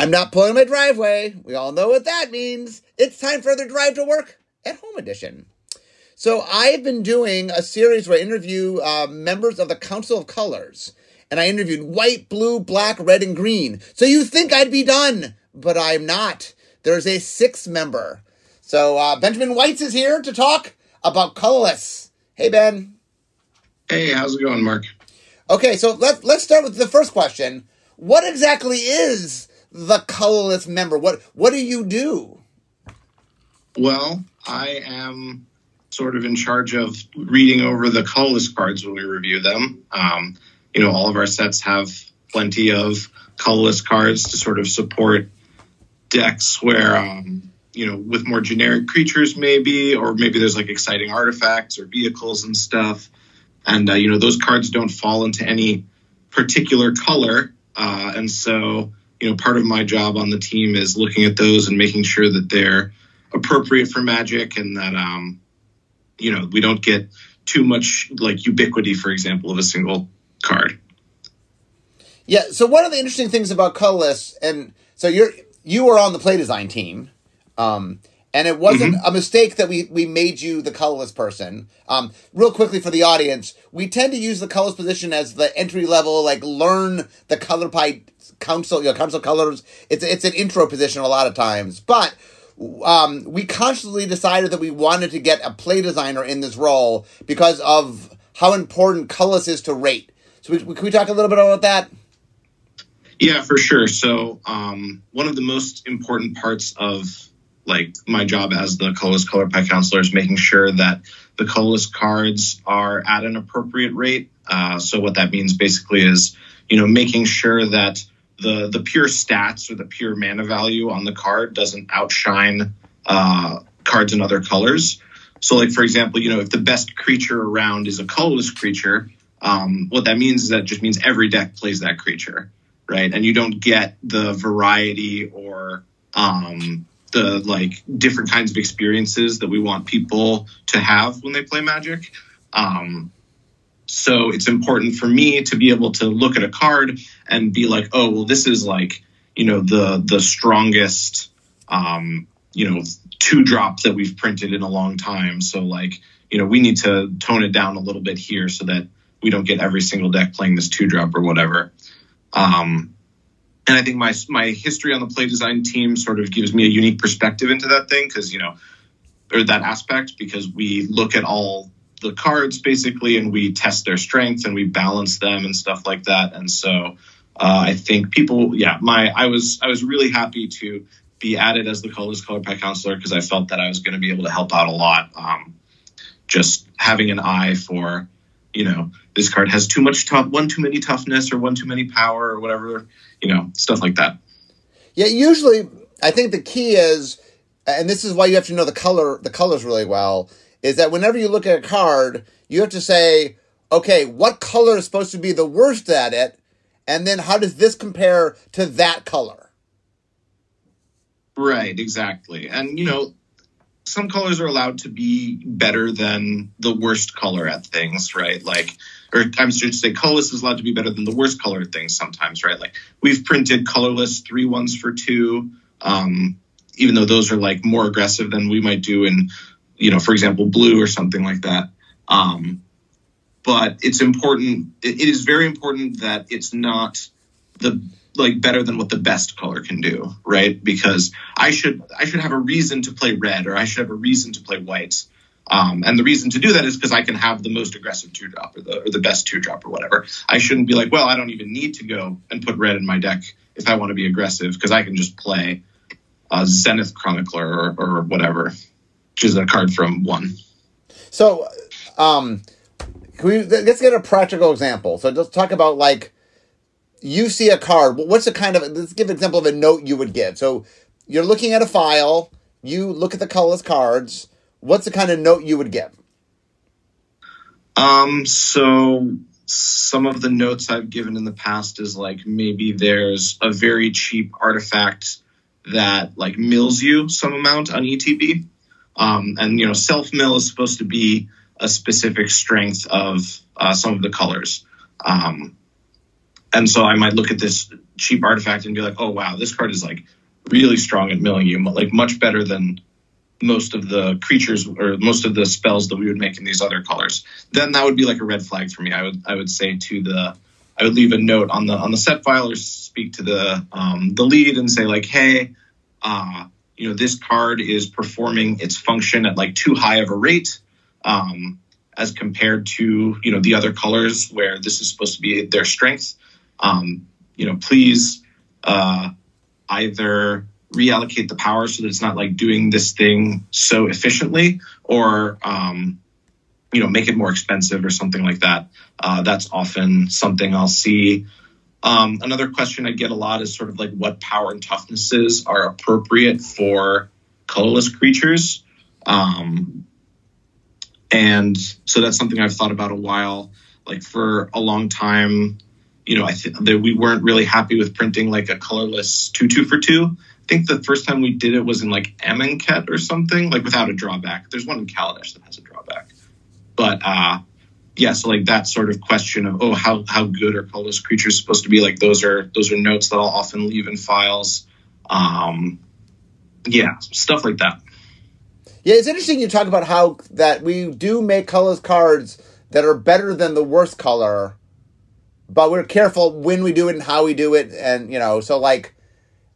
I'm not pulling my driveway. We all know what that means. It's time for the Drive to Work at Home edition. So I've been doing a series where I interview uh, members of the Council of Colors. And I interviewed white, blue, black, red, and green. So you think I'd be done, but I'm not. There's a sixth member. So uh, Benjamin Weitz is here to talk about colorless. Hey, Ben. Hey, how's it going, Mark? Okay, so let's let's start with the first question. What exactly is the colorless member? What what do you do? Well, I am sort of in charge of reading over the colorless cards when we review them. Um, you know, all of our sets have plenty of colorless cards to sort of support decks where, um, you know, with more generic creatures, maybe, or maybe there's like exciting artifacts or vehicles and stuff. And, uh, you know, those cards don't fall into any particular color. Uh, and so, you know, part of my job on the team is looking at those and making sure that they're appropriate for magic and that, um, you know, we don't get too much like ubiquity, for example, of a single card. Yeah. So one of the interesting things about colorless, and so you're you were on the play design team, um, and it wasn't mm-hmm. a mistake that we we made you the colorless person. Um, real quickly for the audience, we tend to use the colorless position as the entry level, like learn the color pie council, you know, council colors. It's it's an intro position a lot of times, but um, we consciously decided that we wanted to get a play designer in this role because of how important colorless is to rate. So, we, can we talk a little bit about that? Yeah, for sure. So, um, one of the most important parts of like my job as the colorless color pie counselor is making sure that the colorless cards are at an appropriate rate. Uh, so, what that means basically is, you know, making sure that the the pure stats or the pure mana value on the card doesn't outshine uh, cards in other colors. So, like for example, you know, if the best creature around is a colorless creature, um, what that means is that just means every deck plays that creature, right? And you don't get the variety or um, the like different kinds of experiences that we want people to have when they play Magic. Um, so it's important for me to be able to look at a card and be like, oh, well, this is like, you know, the the strongest, um, you know, two drop that we've printed in a long time. So like, you know, we need to tone it down a little bit here so that we don't get every single deck playing this two drop or whatever. Um, and I think my my history on the play design team sort of gives me a unique perspective into that thing because you know, or that aspect because we look at all the cards basically and we test their strength and we balance them and stuff like that. And so uh, i think people yeah my i was i was really happy to be added as the colorless color pack counselor because i felt that i was going to be able to help out a lot um, just having an eye for you know this card has too much tough one too many toughness or one too many power or whatever you know stuff like that. Yeah usually i think the key is and this is why you have to know the color the colors really well is that whenever you look at a card, you have to say, okay, what color is supposed to be the worst at it? And then how does this compare to that color? Right, exactly. And, you know, some colors are allowed to be better than the worst color at things, right? Like, or I'm should say, colorless is allowed to be better than the worst color at things sometimes, right? Like, we've printed colorless three ones for two, um, even though those are like more aggressive than we might do in you know, for example, blue or something like that. Um, but it's important. It, is very important that it's not the like better than what the best color can do, right? Because I should I should have a reason to play red or I should have a reason to play white. Um, and the reason to do that is because I can have the most aggressive two drop or the or the best two drop or whatever. I shouldn't be like, well, I don't even need to go and put red in my deck if I want to be aggressive because I can just play a Zenith Chronicler or, or whatever is a card from one. So, um, we, let's get a practical example. So, let's talk about like you see a card. What's the kind of let's give an example of a note you would give. So, you're looking at a file. You look at the colorless cards. What's the kind of note you would give? Um. So some of the notes I've given in the past is like maybe there's a very cheap artifact that like mills you some amount on ETB. Um, and you know, self mill is supposed to be a specific strength of uh, some of the colors. Um, and so I might look at this cheap artifact and be like, oh wow, this card is like really strong at milling you, like much better than most of the creatures or most of the spells that we would make in these other colors, then that would be like a red flag for me. I would I would say to the I would leave a note on the on the set file or speak to the um, the lead and say like, hey, uh, you know, this card is performing its function at like too high of a rate. Um, as compared to you know the other colors where this is supposed to be their strength. Um, you know, please uh, either reallocate the power so that it's not like doing this thing so efficiently, or um, you know make it more expensive or something like that. Uh, that's often something I'll see. Um, another question I get a lot is sort of like what power and toughnesses are appropriate for colorless creatures. Um, and so that's something I've thought about a while. Like for a long time, you know, I think that we weren't really happy with printing like a colorless two two for two. I think the first time we did it was in like Amonkhet or something, like without a drawback. There's one in Kaladesh that has a drawback, but uh, yeah. So like that sort of question of oh how how good are colorless creatures supposed to be? Like those are those are notes that I'll often leave in files. Um, yeah, stuff like that. Yeah, it's interesting you talk about how that we do make colorless cards that are better than the worst color, but we're careful when we do it and how we do it, and you know, so like.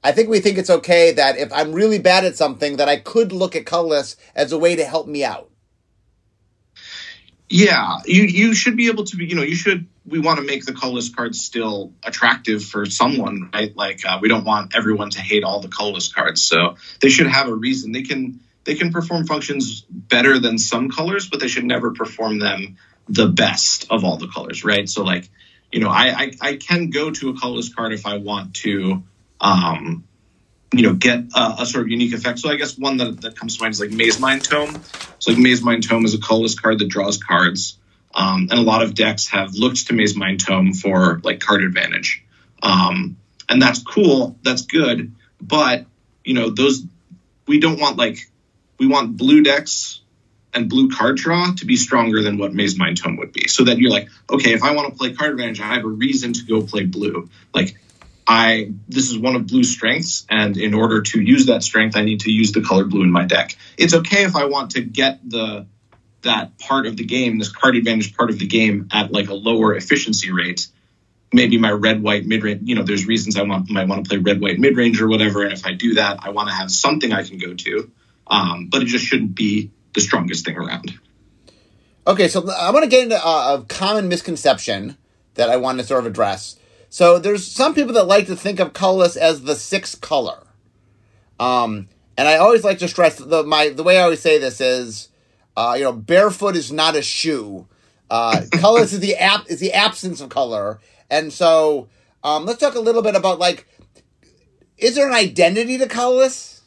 I think we think it's okay that if I'm really bad at something, that I could look at colorless as a way to help me out. Yeah, you you should be able to be. You know, you should. We want to make the colorless cards still attractive for someone, right? Like uh, we don't want everyone to hate all the colorless cards, so they should have a reason. They can they can perform functions better than some colors, but they should never perform them the best of all the colors, right? So like, you know, I I, I can go to a colorless card if I want to, um, you know, get a, a, sort of unique effect. So I guess one that, that comes to mind is like Mazemind Tome. So like Mazemind Tome is a colorless card that draws cards, um, and a lot of decks have looked to Mazemind Tome for like card advantage, um, and that's cool, that's good, but you know those we don't want like we want blue decks and blue card draw to be stronger than what Mazemind Tome would be. So that you're like, okay, if I want to play card advantage, I have a reason to go play blue. Like I this is one of blue's strengths, and in order to use that strength, I need to use the color blue in my deck. It's okay if I want to get the that part of the game, this card advantage part of the game at like a lower efficiency rate. Maybe my red white mid range, you know, there's reasons I want might want to play red white mid range or whatever. And if I do that, I want to have something I can go to um, but it just shouldn't be the strongest thing around. Okay, so I want to get into a, a common misconception that I want to sort of address. So there's some people that like to think of colorless as the sixth color. Um, and I always like to stress the my the way I always say this is, uh, you know, barefoot is not a shoe. Uh, colorless is the app is the absence of color, and so um, let's talk a little bit about like, is there an identity to colorless?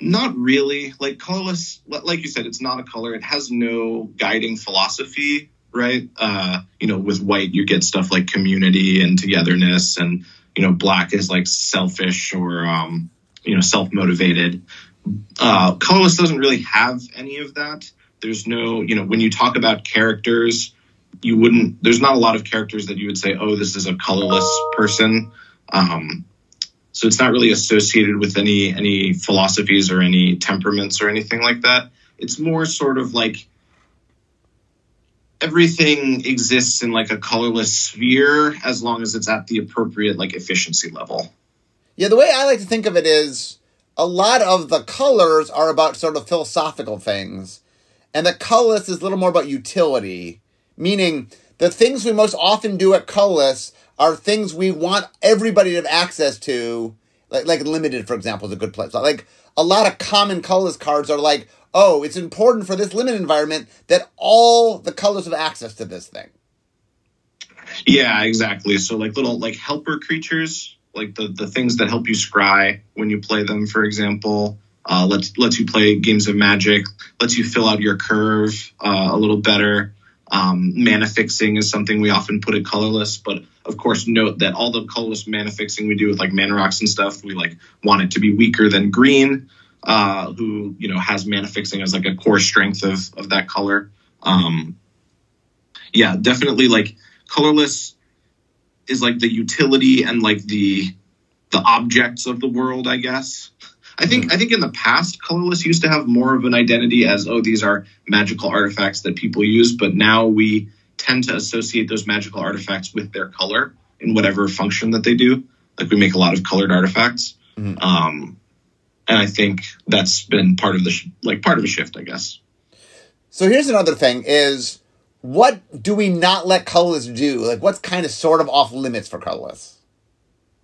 Not really. Like colorless, like you said, it's not a color. It has no guiding philosophy, right? Uh, you know, with white, you get stuff like community and togetherness, and you know, black is like selfish or um, you know, self motivated. Uh, colorless doesn't really have any of that. There's no, you know, when you talk about characters, you wouldn't. There's not a lot of characters that you would say, oh, this is a colorless person. Um, so it's not really associated with any any philosophies or any temperaments or anything like that. It's more sort of like everything exists in like a colorless sphere as long as it's at the appropriate like efficiency level. Yeah, the way I like to think of it is a lot of the colors are about sort of philosophical things, and the colorless is a little more about utility, meaning the things we most often do at colorless are things we want everybody to have access to. Like, like limited, for example, is a good place. Like a lot of common colorless cards are like, oh, it's important for this limited environment that all the colors have access to this thing. Yeah, exactly. So like little like helper creatures, like the the things that help you scry when you play them, for example. Uh, lets lets you play games of magic, lets you fill out your curve uh, a little better. Um, mana fixing is something we often put at colorless, but of course note that all the colorless mana fixing we do with like mana rocks and stuff, we like want it to be weaker than green, uh, who you know has mana fixing as like a core strength of of that color. Um, yeah, definitely like colorless is like the utility and like the the objects of the world, I guess. I think I think in the past, colorless used to have more of an identity as oh these are magical artifacts that people use, but now we tend to associate those magical artifacts with their color in whatever function that they do. Like we make a lot of colored artifacts, mm-hmm. um, and I think that's been part of the sh- like part of a shift, I guess. So here's another thing: is what do we not let colorless do? Like what's kind of sort of off limits for colorless?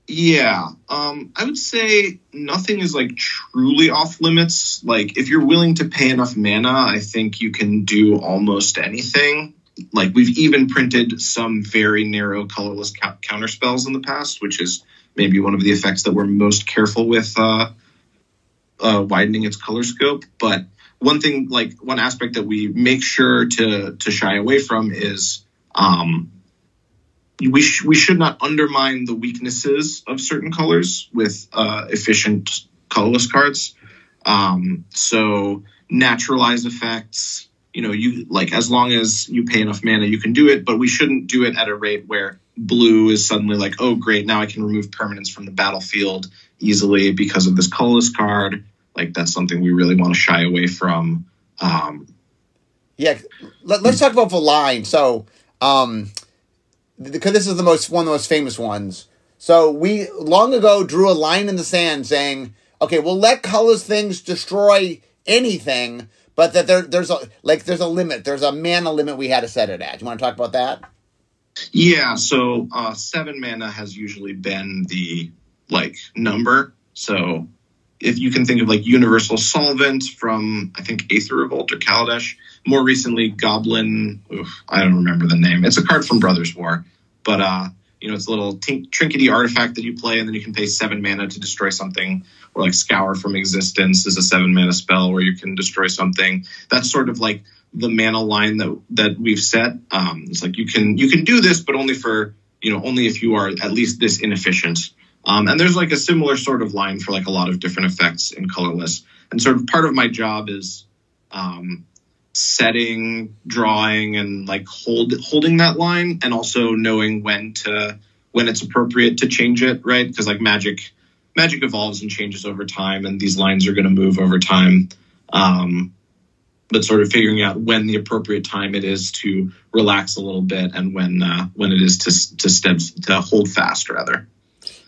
Yeah, um, I would say nothing is like truly off limits. Like if you're willing to pay enough mana, I think you can do almost anything. Like we've even printed some very narrow colorless ca- counter spells in the past, which is maybe one of the effects that we're most careful with uh, uh, widening its color scope. But one thing, like one aspect that we make sure to to shy away from is um, we sh- we should not undermine the weaknesses of certain colors with uh, efficient colorless cards. Um, so naturalize effects, you know, you like as long as you pay enough mana, you can do it. But we shouldn't do it at a rate where blue is suddenly like, oh great, now I can remove permanents from the battlefield easily because of this colorless card. Like that's something we really want to shy away from. Um, yeah, let, us talk about the line. So. Um, because this is the most one of the most famous ones. So we long ago drew a line in the sand saying, okay, we'll let colors things destroy anything, but that there there's a like there's a limit. There's a mana limit we had to set it at. Do You want to talk about that? Yeah, so uh, seven mana has usually been the like number. So if you can think of like Universal Solvent from I think Aether Revolt or Kaladesh, more recently Goblin. Oof, I don't remember the name. It's a card from Brothers War, but uh, you know it's a little tink- trinkety artifact that you play, and then you can pay seven mana to destroy something. Or like Scour from Existence is a seven mana spell where you can destroy something. That's sort of like the mana line that that we've set. Um, it's like you can you can do this, but only for you know only if you are at least this inefficient. Um, and there's like a similar sort of line for like a lot of different effects in colorless. And sort of part of my job is um, setting, drawing, and like hold holding that line, and also knowing when to when it's appropriate to change it, right? Because like magic, magic evolves and changes over time, and these lines are going to move over time. Um, but sort of figuring out when the appropriate time it is to relax a little bit, and when uh, when it is to to step to hold fast, rather.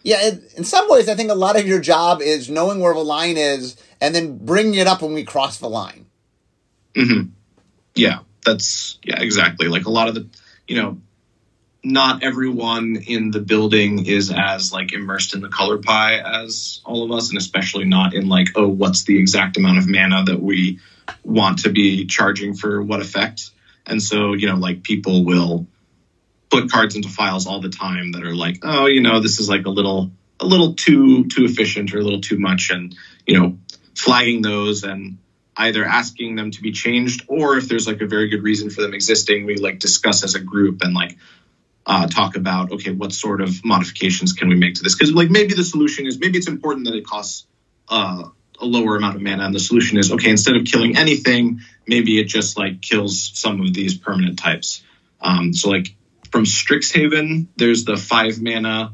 Yeah, in some ways, I think a lot of your job is knowing where the line is and then bringing it up when we cross the line. Mm-hmm. Yeah, that's yeah, exactly. Like a lot of the, you know, not everyone in the building is as like immersed in the color pie as all of us, and especially not in like, oh, what's the exact amount of mana that we want to be charging for what effect. And so, you know, like people will put cards into files all the time that are like, oh, you know, this is like a little a little too too efficient or a little too much, and you know, flagging those and either asking them to be changed or if there's like a very good reason for them existing, we like discuss as a group and like uh, talk about okay, what sort of modifications can we make to this? Because like maybe the solution is maybe it's important that it costs uh, a lower amount of mana, and the solution is okay, instead of killing anything, maybe it just like kills some of these permanent types. Um, so like from Strixhaven, there's the five mana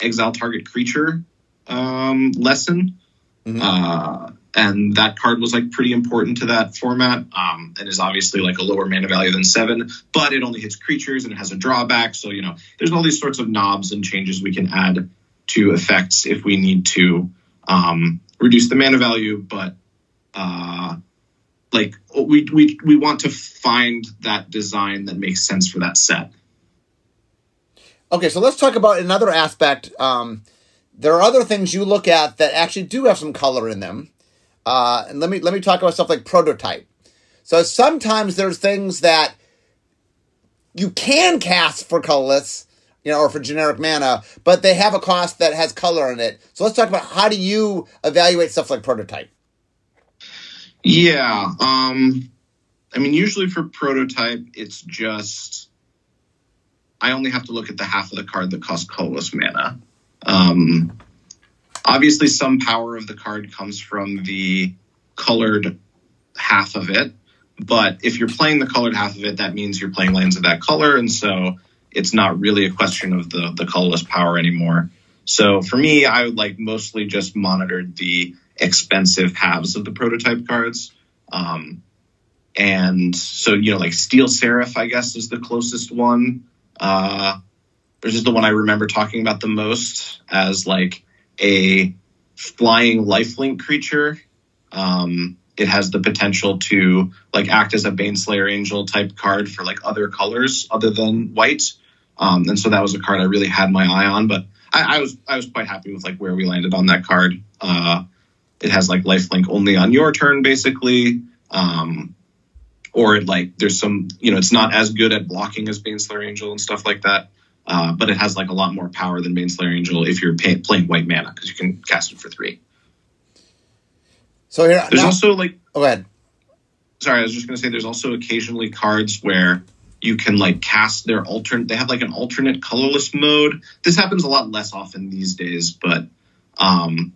exile target creature um, lesson. Mm-hmm. Uh, and that card was like pretty important to that format um, and is obviously like a lower mana value than seven but it only hits creatures and it has a drawback so you know there's all these sorts of knobs and changes we can add to effects if we need to um, reduce the mana value but uh, like we, we we want to find that design that makes sense for that set Okay, so let's talk about another aspect. Um, there are other things you look at that actually do have some color in them. Uh, and let me let me talk about stuff like prototype. So sometimes there's things that you can cast for colorless, you know, or for generic mana, but they have a cost that has color in it. So let's talk about how do you evaluate stuff like prototype? Yeah, um, I mean, usually for prototype, it's just I only have to look at the half of the card that costs colorless mana. Um, obviously, some power of the card comes from the colored half of it. But if you're playing the colored half of it, that means you're playing lands of that color. And so it's not really a question of the the colorless power anymore. So for me, I would like mostly just monitored the expensive halves of the prototype cards. Um, and so you know, like Steel Seraph, I guess, is the closest one. Uh, this is the one I remember talking about the most as like a flying lifelink creature. Um, it has the potential to like act as a Baneslayer Angel type card for like other colors other than white. Um, and so that was a card I really had my eye on, but I, I was I was quite happy with like where we landed on that card. Uh, it has like lifelink only on your turn, basically. Um, or it like there's some you know it's not as good at blocking as Baneslayer Angel and stuff like that. Uh, but it has like a lot more power than Baneslayer Angel if you're pay, playing white mana because you can cast it for three. So here, there's now, also like go ahead. Sorry, I was just going to say there's also occasionally cards where you can like cast their alternate. They have like an alternate colorless mode. This happens a lot less often these days, but um,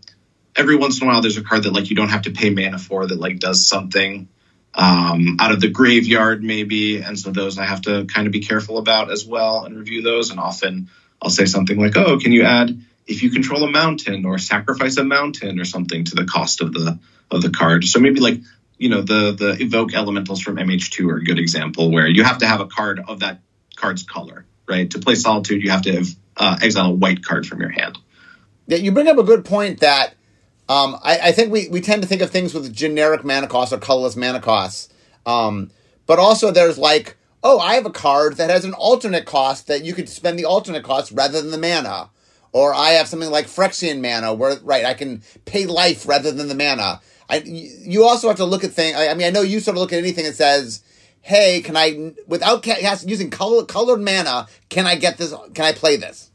every once in a while there's a card that like you don't have to pay mana for that like does something um, out of the graveyard maybe, and so those I have to kind of be careful about as well and review those. And often I'll say something like, "Oh, can you add if you control a mountain or sacrifice a mountain or something to the cost of the of the card?" So maybe like you know the the evoke elementals from MH2 are a good example where you have to have a card of that card's color, right? To play Solitude, you have to have, uh, exile a white card from your hand. Yeah, you bring up a good point that um, I, I, think we, we tend to think of things with generic mana costs or colorless mana costs. Um, but also there's like, oh, I have a card that has an alternate cost that you could spend the alternate cost rather than the mana. Or I have something like Phyrexian mana where, right, I can pay life rather than the mana. I, you also have to look at things. I mean, I know you sort of look at anything that says, hey, can I, without using color, colored mana, can I get this, can I play this?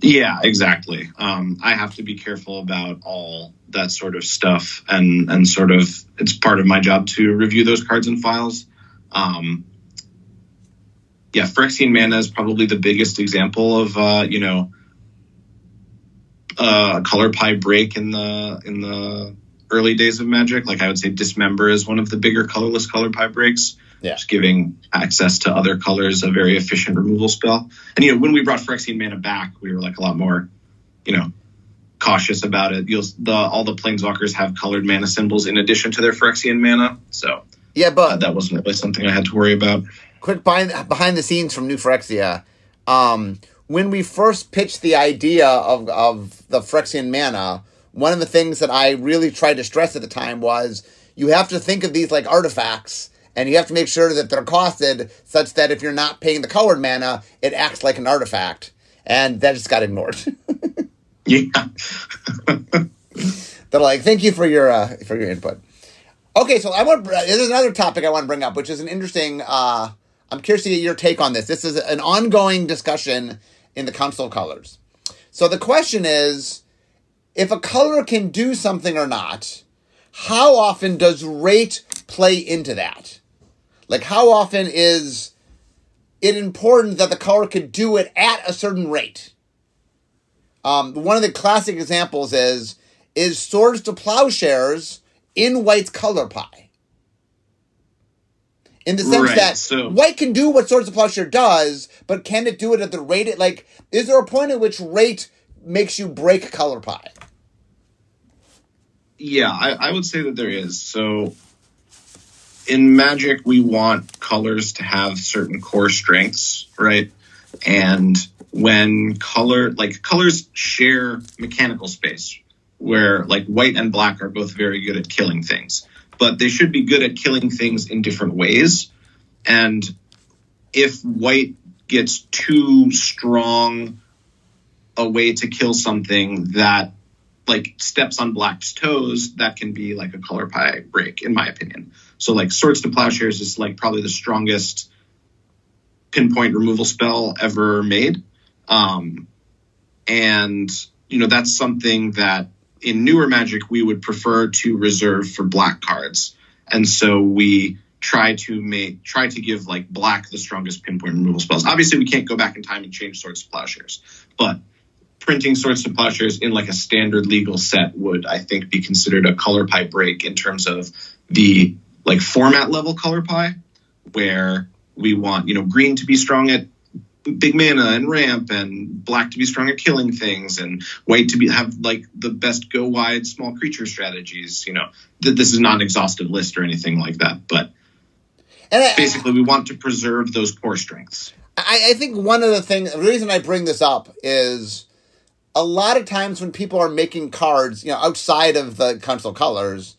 Yeah, exactly. Um, I have to be careful about all that sort of stuff, and and sort of it's part of my job to review those cards and files. Um, yeah, Phyrexian mana is probably the biggest example of uh, you know a color pie break in the in the early days of Magic. Like I would say, Dismember is one of the bigger colorless color pie breaks yeah. just giving access to other colors a very efficient removal spell. And you know, when we brought Phyrexian mana back, we were like a lot more, you know, cautious about it. You'll the all the planeswalkers have colored mana symbols in addition to their Phyrexian mana, so yeah, but uh, that wasn't really something I had to worry about. Quick behind behind the scenes from New Phyrexia. Um, when we first pitched the idea of of the Phyrexian mana, one of the things that I really tried to stress at the time was you have to think of these like artifacts and you have to make sure that they're costed such that if you're not paying the colored mana, it acts like an artifact, and that just got ignored. yeah, they're like, "Thank you for your uh, for your input." Okay, so I want there's another topic I want to bring up, which is an interesting. Uh, I'm curious to get your take on this. This is an ongoing discussion in the Council of Colors. So the question is, if a color can do something or not, how often does rate play into that? Like, how often is it important that the color could do it at a certain rate? Um, one of the classic examples is is swords to plowshares in white's color pie. In the sense right, that so. white can do what swords to plowshare does, but can it do it at the rate it like? Is there a point at which rate makes you break color pie? Yeah, I, I would say that there is. So in Magic, we want colors to have certain core strengths, right? And when color, like colors share mechanical space, where like white and black are both very good at killing things, but they should be good at killing things in different ways. And if white gets too strong a way to kill something that like steps on black's toes, that can be like a color pie break, in my opinion. So like Swords to Plowshares is like probably the strongest pinpoint removal spell ever made. Um, and you know that's something that in newer Magic we would prefer to reserve for black cards, and so we try to make try to give like black the strongest pinpoint removal spells. Obviously, we can't go back in time and change Swords to Plowshares, but printing Swords to Plowshares in like a standard legal set would, I think, be considered a color pie break in terms of the like format level color pie, where we want you know green to be strong at big mana and ramp and black to be strong at killing things and white to be have like the best go wide small creature strategies you know. Th- this is not an exhaustive list or anything like that but I, basically we want to preserve those core strengths. I, I think one of the things the reason i bring this up is a lot of times when people are making cards you know outside of the council colors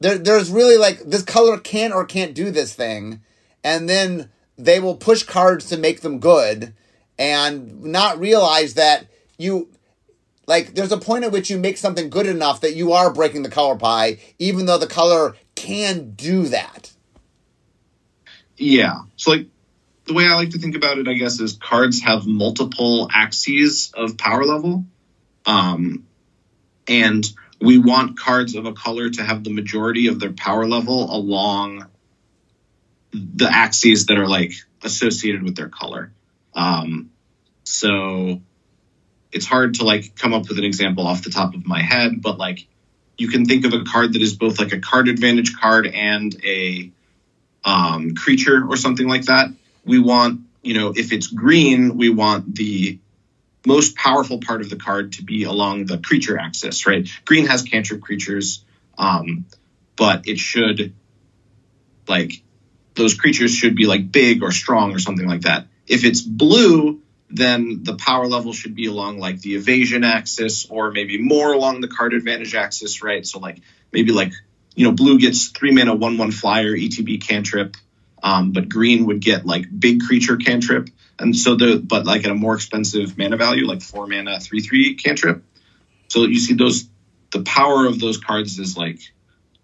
there, there's really like this color can or can't do this thing and then they will push cards to make them good and not realize that you like there's a point at which you make something good enough that you are breaking the color pie even though the color can do that. Yeah. So like the way i like to think about it i guess is cards have multiple axes of power level. Um and we want cards of a color to have the majority of their power level along the axes that are like associated with their color. Um, so it's hard to like come up with an example off the top of my head, but like you can think of a card that is both like a card advantage card and a um, creature or something like that. We want, you know, if it's green, we want the most powerful part of the card to be along the creature axis, right? Green has cantrip creatures, um, but it should like those creatures should be like big or strong or something like that. If it's blue, then the power level should be along like the evasion axis or maybe more along the card advantage axis, right? So like maybe like you know blue gets three mana one one flyer ETB cantrip, um, but green would get like big creature cantrip, and so the but like at a more expensive mana value like four mana three three cantrip. So you see those the power of those cards is like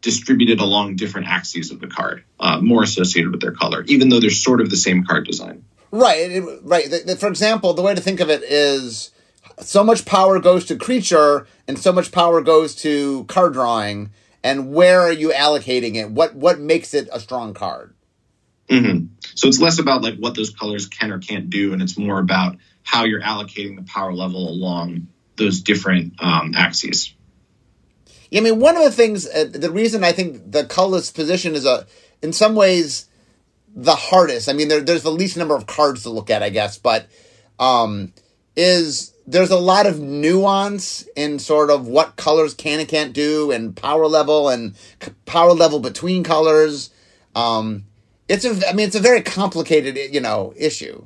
distributed along different axes of the card, uh, more associated with their color, even though they're sort of the same card design. Right, it, right. The, the, for example, the way to think of it is so much power goes to creature and so much power goes to card drawing. And where are you allocating it? What what makes it a strong card? Mm-hmm. So it's less about like what those colors can or can't do, and it's more about how you're allocating the power level along those different um, axes. I mean, one of the things, uh, the reason I think the colorless position is a, in some ways, the hardest. I mean, there, there's the least number of cards to look at, I guess, but um, is there's a lot of nuance in sort of what colors can and can't do, and power level and power level between colors. Um, it's a, I mean, it's a very complicated, you know, issue.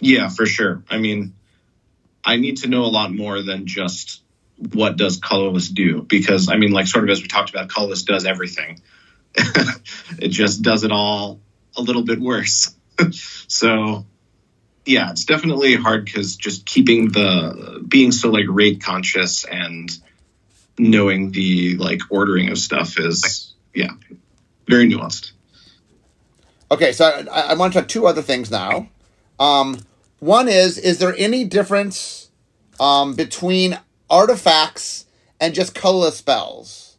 Yeah, for sure. I mean, I need to know a lot more than just what does colorless do because i mean like sort of as we talked about colorless does everything it just does it all a little bit worse so yeah it's definitely hard because just keeping the being so like rate conscious and knowing the like ordering of stuff is yeah very nuanced okay so i, I want to talk two other things now um, one is is there any difference um, between artifacts, and just colorless spells.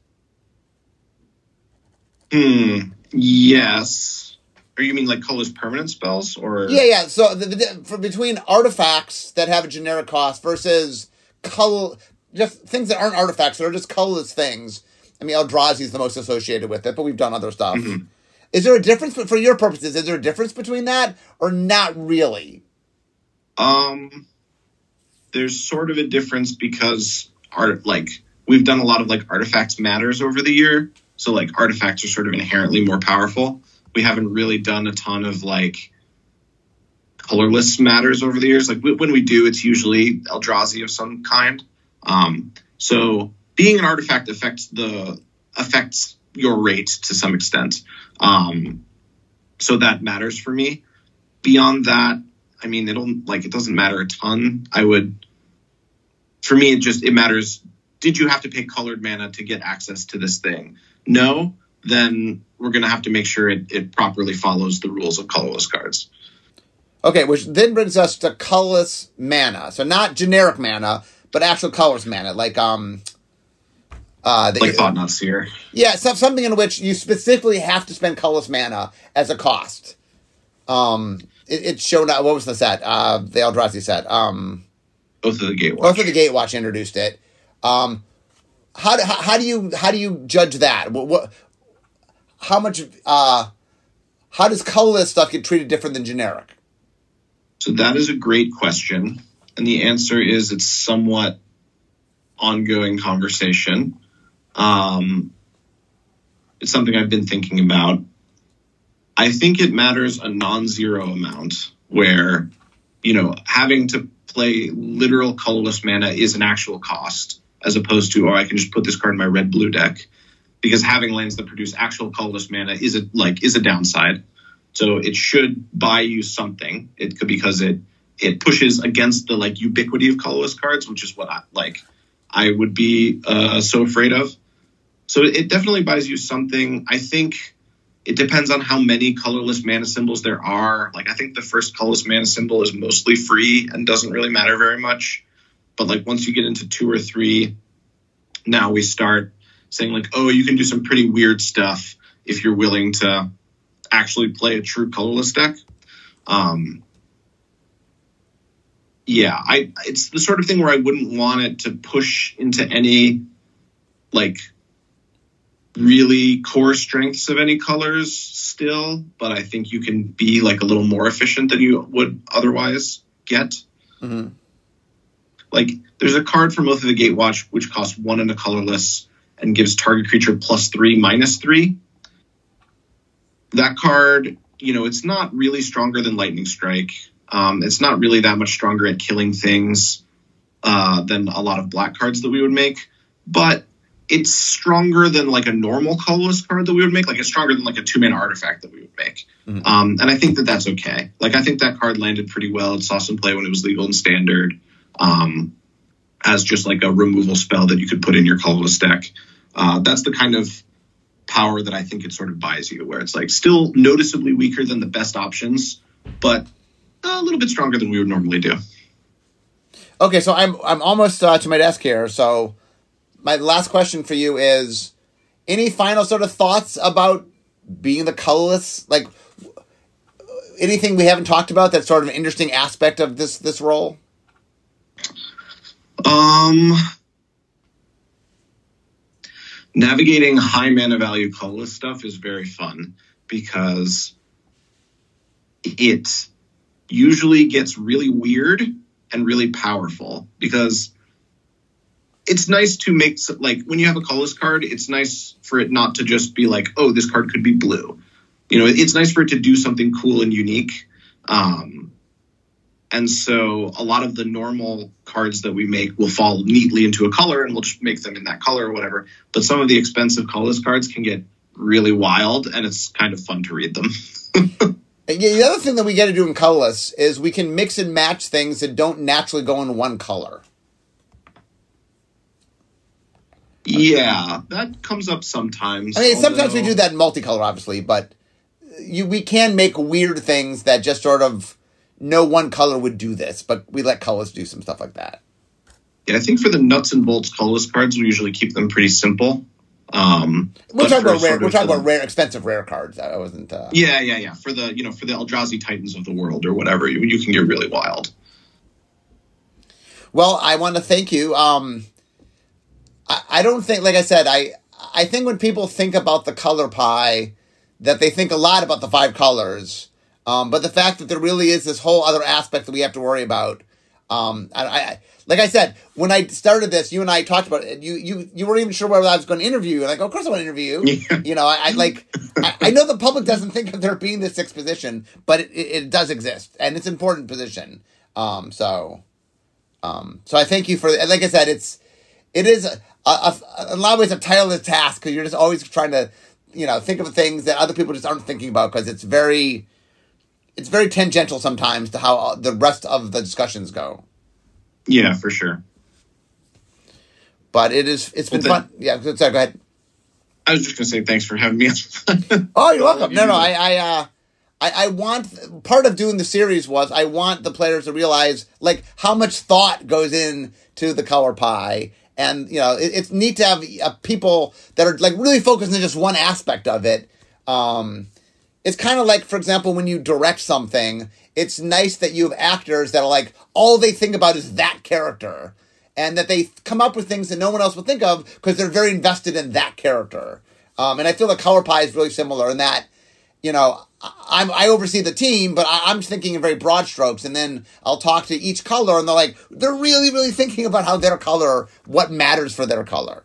Hmm. Yes. Or you mean like colorless permanent spells, or yeah, yeah. So the, the, for between artifacts that have a generic cost versus color, just things that aren't artifacts that are just colorless things. I mean, Eldrazi is the most associated with it, but we've done other stuff. Mm-hmm. Is there a difference for your purposes? Is there a difference between that, or not really? Um, there's sort of a difference because art like we've done a lot of like artifacts matters over the year so like artifacts are sort of inherently more powerful we haven't really done a ton of like colorless matters over the years like when we do it's usually eldrazi of some kind um, so being an artifact affects the affects your rate to some extent um, so that matters for me beyond that I mean, it'll like it doesn't matter a ton. I would, for me, it just it matters. Did you have to pay colored mana to get access to this thing? No, then we're gonna have to make sure it, it properly follows the rules of colorless cards. Okay, which then brings us to colorless mana. So not generic mana, but actual colors mana, like um. Uh, the, like Thought-Knot Seer. Yeah, so, something in which you specifically have to spend colorless mana as a cost. Um, it, it showed up. What was the set? Uh, the Eldrazi set. Um, Oath of the Gatewatch. Oath of the Gatewatch introduced it. Um, how, how, how do you how do you judge that? What, what how much uh, how does colorless stuff get treated different than generic? So that is a great question. And the answer is it's somewhat ongoing conversation. Um, it's something I've been thinking about. I think it matters a non zero amount where, you know, having to play literal colorless mana is an actual cost as opposed to, oh, I can just put this card in my red blue deck because having lands that produce actual colorless mana is a like is a downside. So it should buy you something. It could because it it pushes against the like ubiquity of colorless cards, which is what I like. I would be uh, so afraid of. So it definitely buys you something. I think it depends on how many colorless mana symbols there are. Like I think the first colorless mana symbol is mostly free and doesn't really matter very much. But like once you get into two or three, now we start saying like, oh, you can do some pretty weird stuff if you're willing to actually play a true colorless deck. Um, yeah, I it's the sort of thing where I wouldn't want it to push into any like really core strengths of any colors still, but I think you can be like a little more efficient than you would otherwise get. Mm-hmm. Like there's a card from Oath of the Gatewatch which costs one and a colorless and gives target creature plus three minus three. That card, you know, it's not really stronger than Lightning Strike. Um, it's not really that much stronger at killing things uh, than a lot of black cards that we would make, but it's stronger than like a normal colorless card that we would make. Like it's stronger than like a two mana artifact that we would make. Mm-hmm. Um, and I think that that's okay. Like I think that card landed pretty well. It saw some play when it was legal and standard. Um, as just like a removal spell that you could put in your colorless deck. Uh, that's the kind of power that I think it sort of buys you, where it's like still noticeably weaker than the best options, but a little bit stronger than we would normally do. Okay, so I'm I'm almost uh, to my desk here. So my last question for you is: any final sort of thoughts about being the colorless? Like anything we haven't talked about that's sort of an interesting aspect of this this role? Um, navigating high mana value colorless stuff is very fun because it usually gets really weird and really powerful because it's nice to make like when you have a colorless card it's nice for it not to just be like oh this card could be blue you know it's nice for it to do something cool and unique um, and so a lot of the normal cards that we make will fall neatly into a color and we'll just make them in that color or whatever. But some of the expensive colorless cards can get really wild and it's kind of fun to read them. the other thing that we get to do in colorless is we can mix and match things that don't naturally go in one color. Yeah, that comes up sometimes. I mean, although... sometimes we do that in multicolor, obviously, but you we can make weird things that just sort of no one color would do this, but we let colors do some stuff like that. Yeah, I think for the nuts and bolts colorless cards, we usually keep them pretty simple. Um, we're talking about rare. We're talking about rare, expensive rare cards. I wasn't. Uh... Yeah, yeah, yeah. For the you know for the Eldrazi Titans of the world or whatever, you, you can get really wild. Well, I want to thank you. Um, I, I don't think, like I said, I I think when people think about the color pie, that they think a lot about the five colors. Um, but the fact that there really is this whole other aspect that we have to worry about. Um, I, I, like I said, when I started this, you and I talked about it. You you you weren't even sure whether I was going to interview you. Like, oh, of course I want to interview you. Yeah. You know, I, I like. I, I, know the public doesn't think of there being this sixth position, but it, it, it does exist, and it's an important position. Um, so, um, so I thank you for. Like I said, it's it is a, a, a, a lot of ways a tireless task because you're just always trying to, you know, think of things that other people just aren't thinking about because it's very it's very tangential sometimes to how the rest of the discussions go. Yeah, for sure. But it is it's been well, fun. Yeah, sorry, go ahead. I was just gonna say thanks for having me. oh, you're welcome. No, no, I, I, uh, I, I want part of doing the series was I want the players to realize like how much thought goes in to the color pie, and you know it, it's neat to have uh, people that are like really focused on just one aspect of it. Um, it's kind of like, for example, when you direct something, it's nice that you have actors that are like, all they think about is that character. And that they come up with things that no one else would think of because they're very invested in that character. Um, and I feel the Color Pie is really similar in that you know, I'm, I oversee the team, but I, am thinking in very broad strokes. And then I'll talk to each color and they're like, they're really, really thinking about how their color, what matters for their color.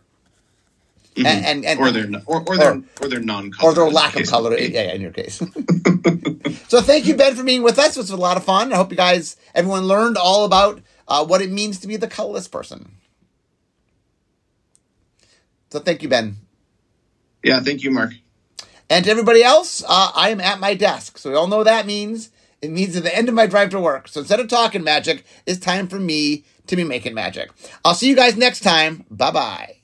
Mm-hmm. And, and, and, or their or, or their or, their non color or their lack of color. Yeah, in your case. so thank you, Ben, for being with us. It was a lot of fun. I hope you guys, everyone, learned all about uh, what it means to be the colorless person. So thank you, Ben. Yeah, thank you, Mark. And to everybody else, uh, I am at my desk. So we all know what that means. It means at the end of my drive to work. So instead of talking magic, it's time for me to be making magic. I'll see you guys next time. Bye bye.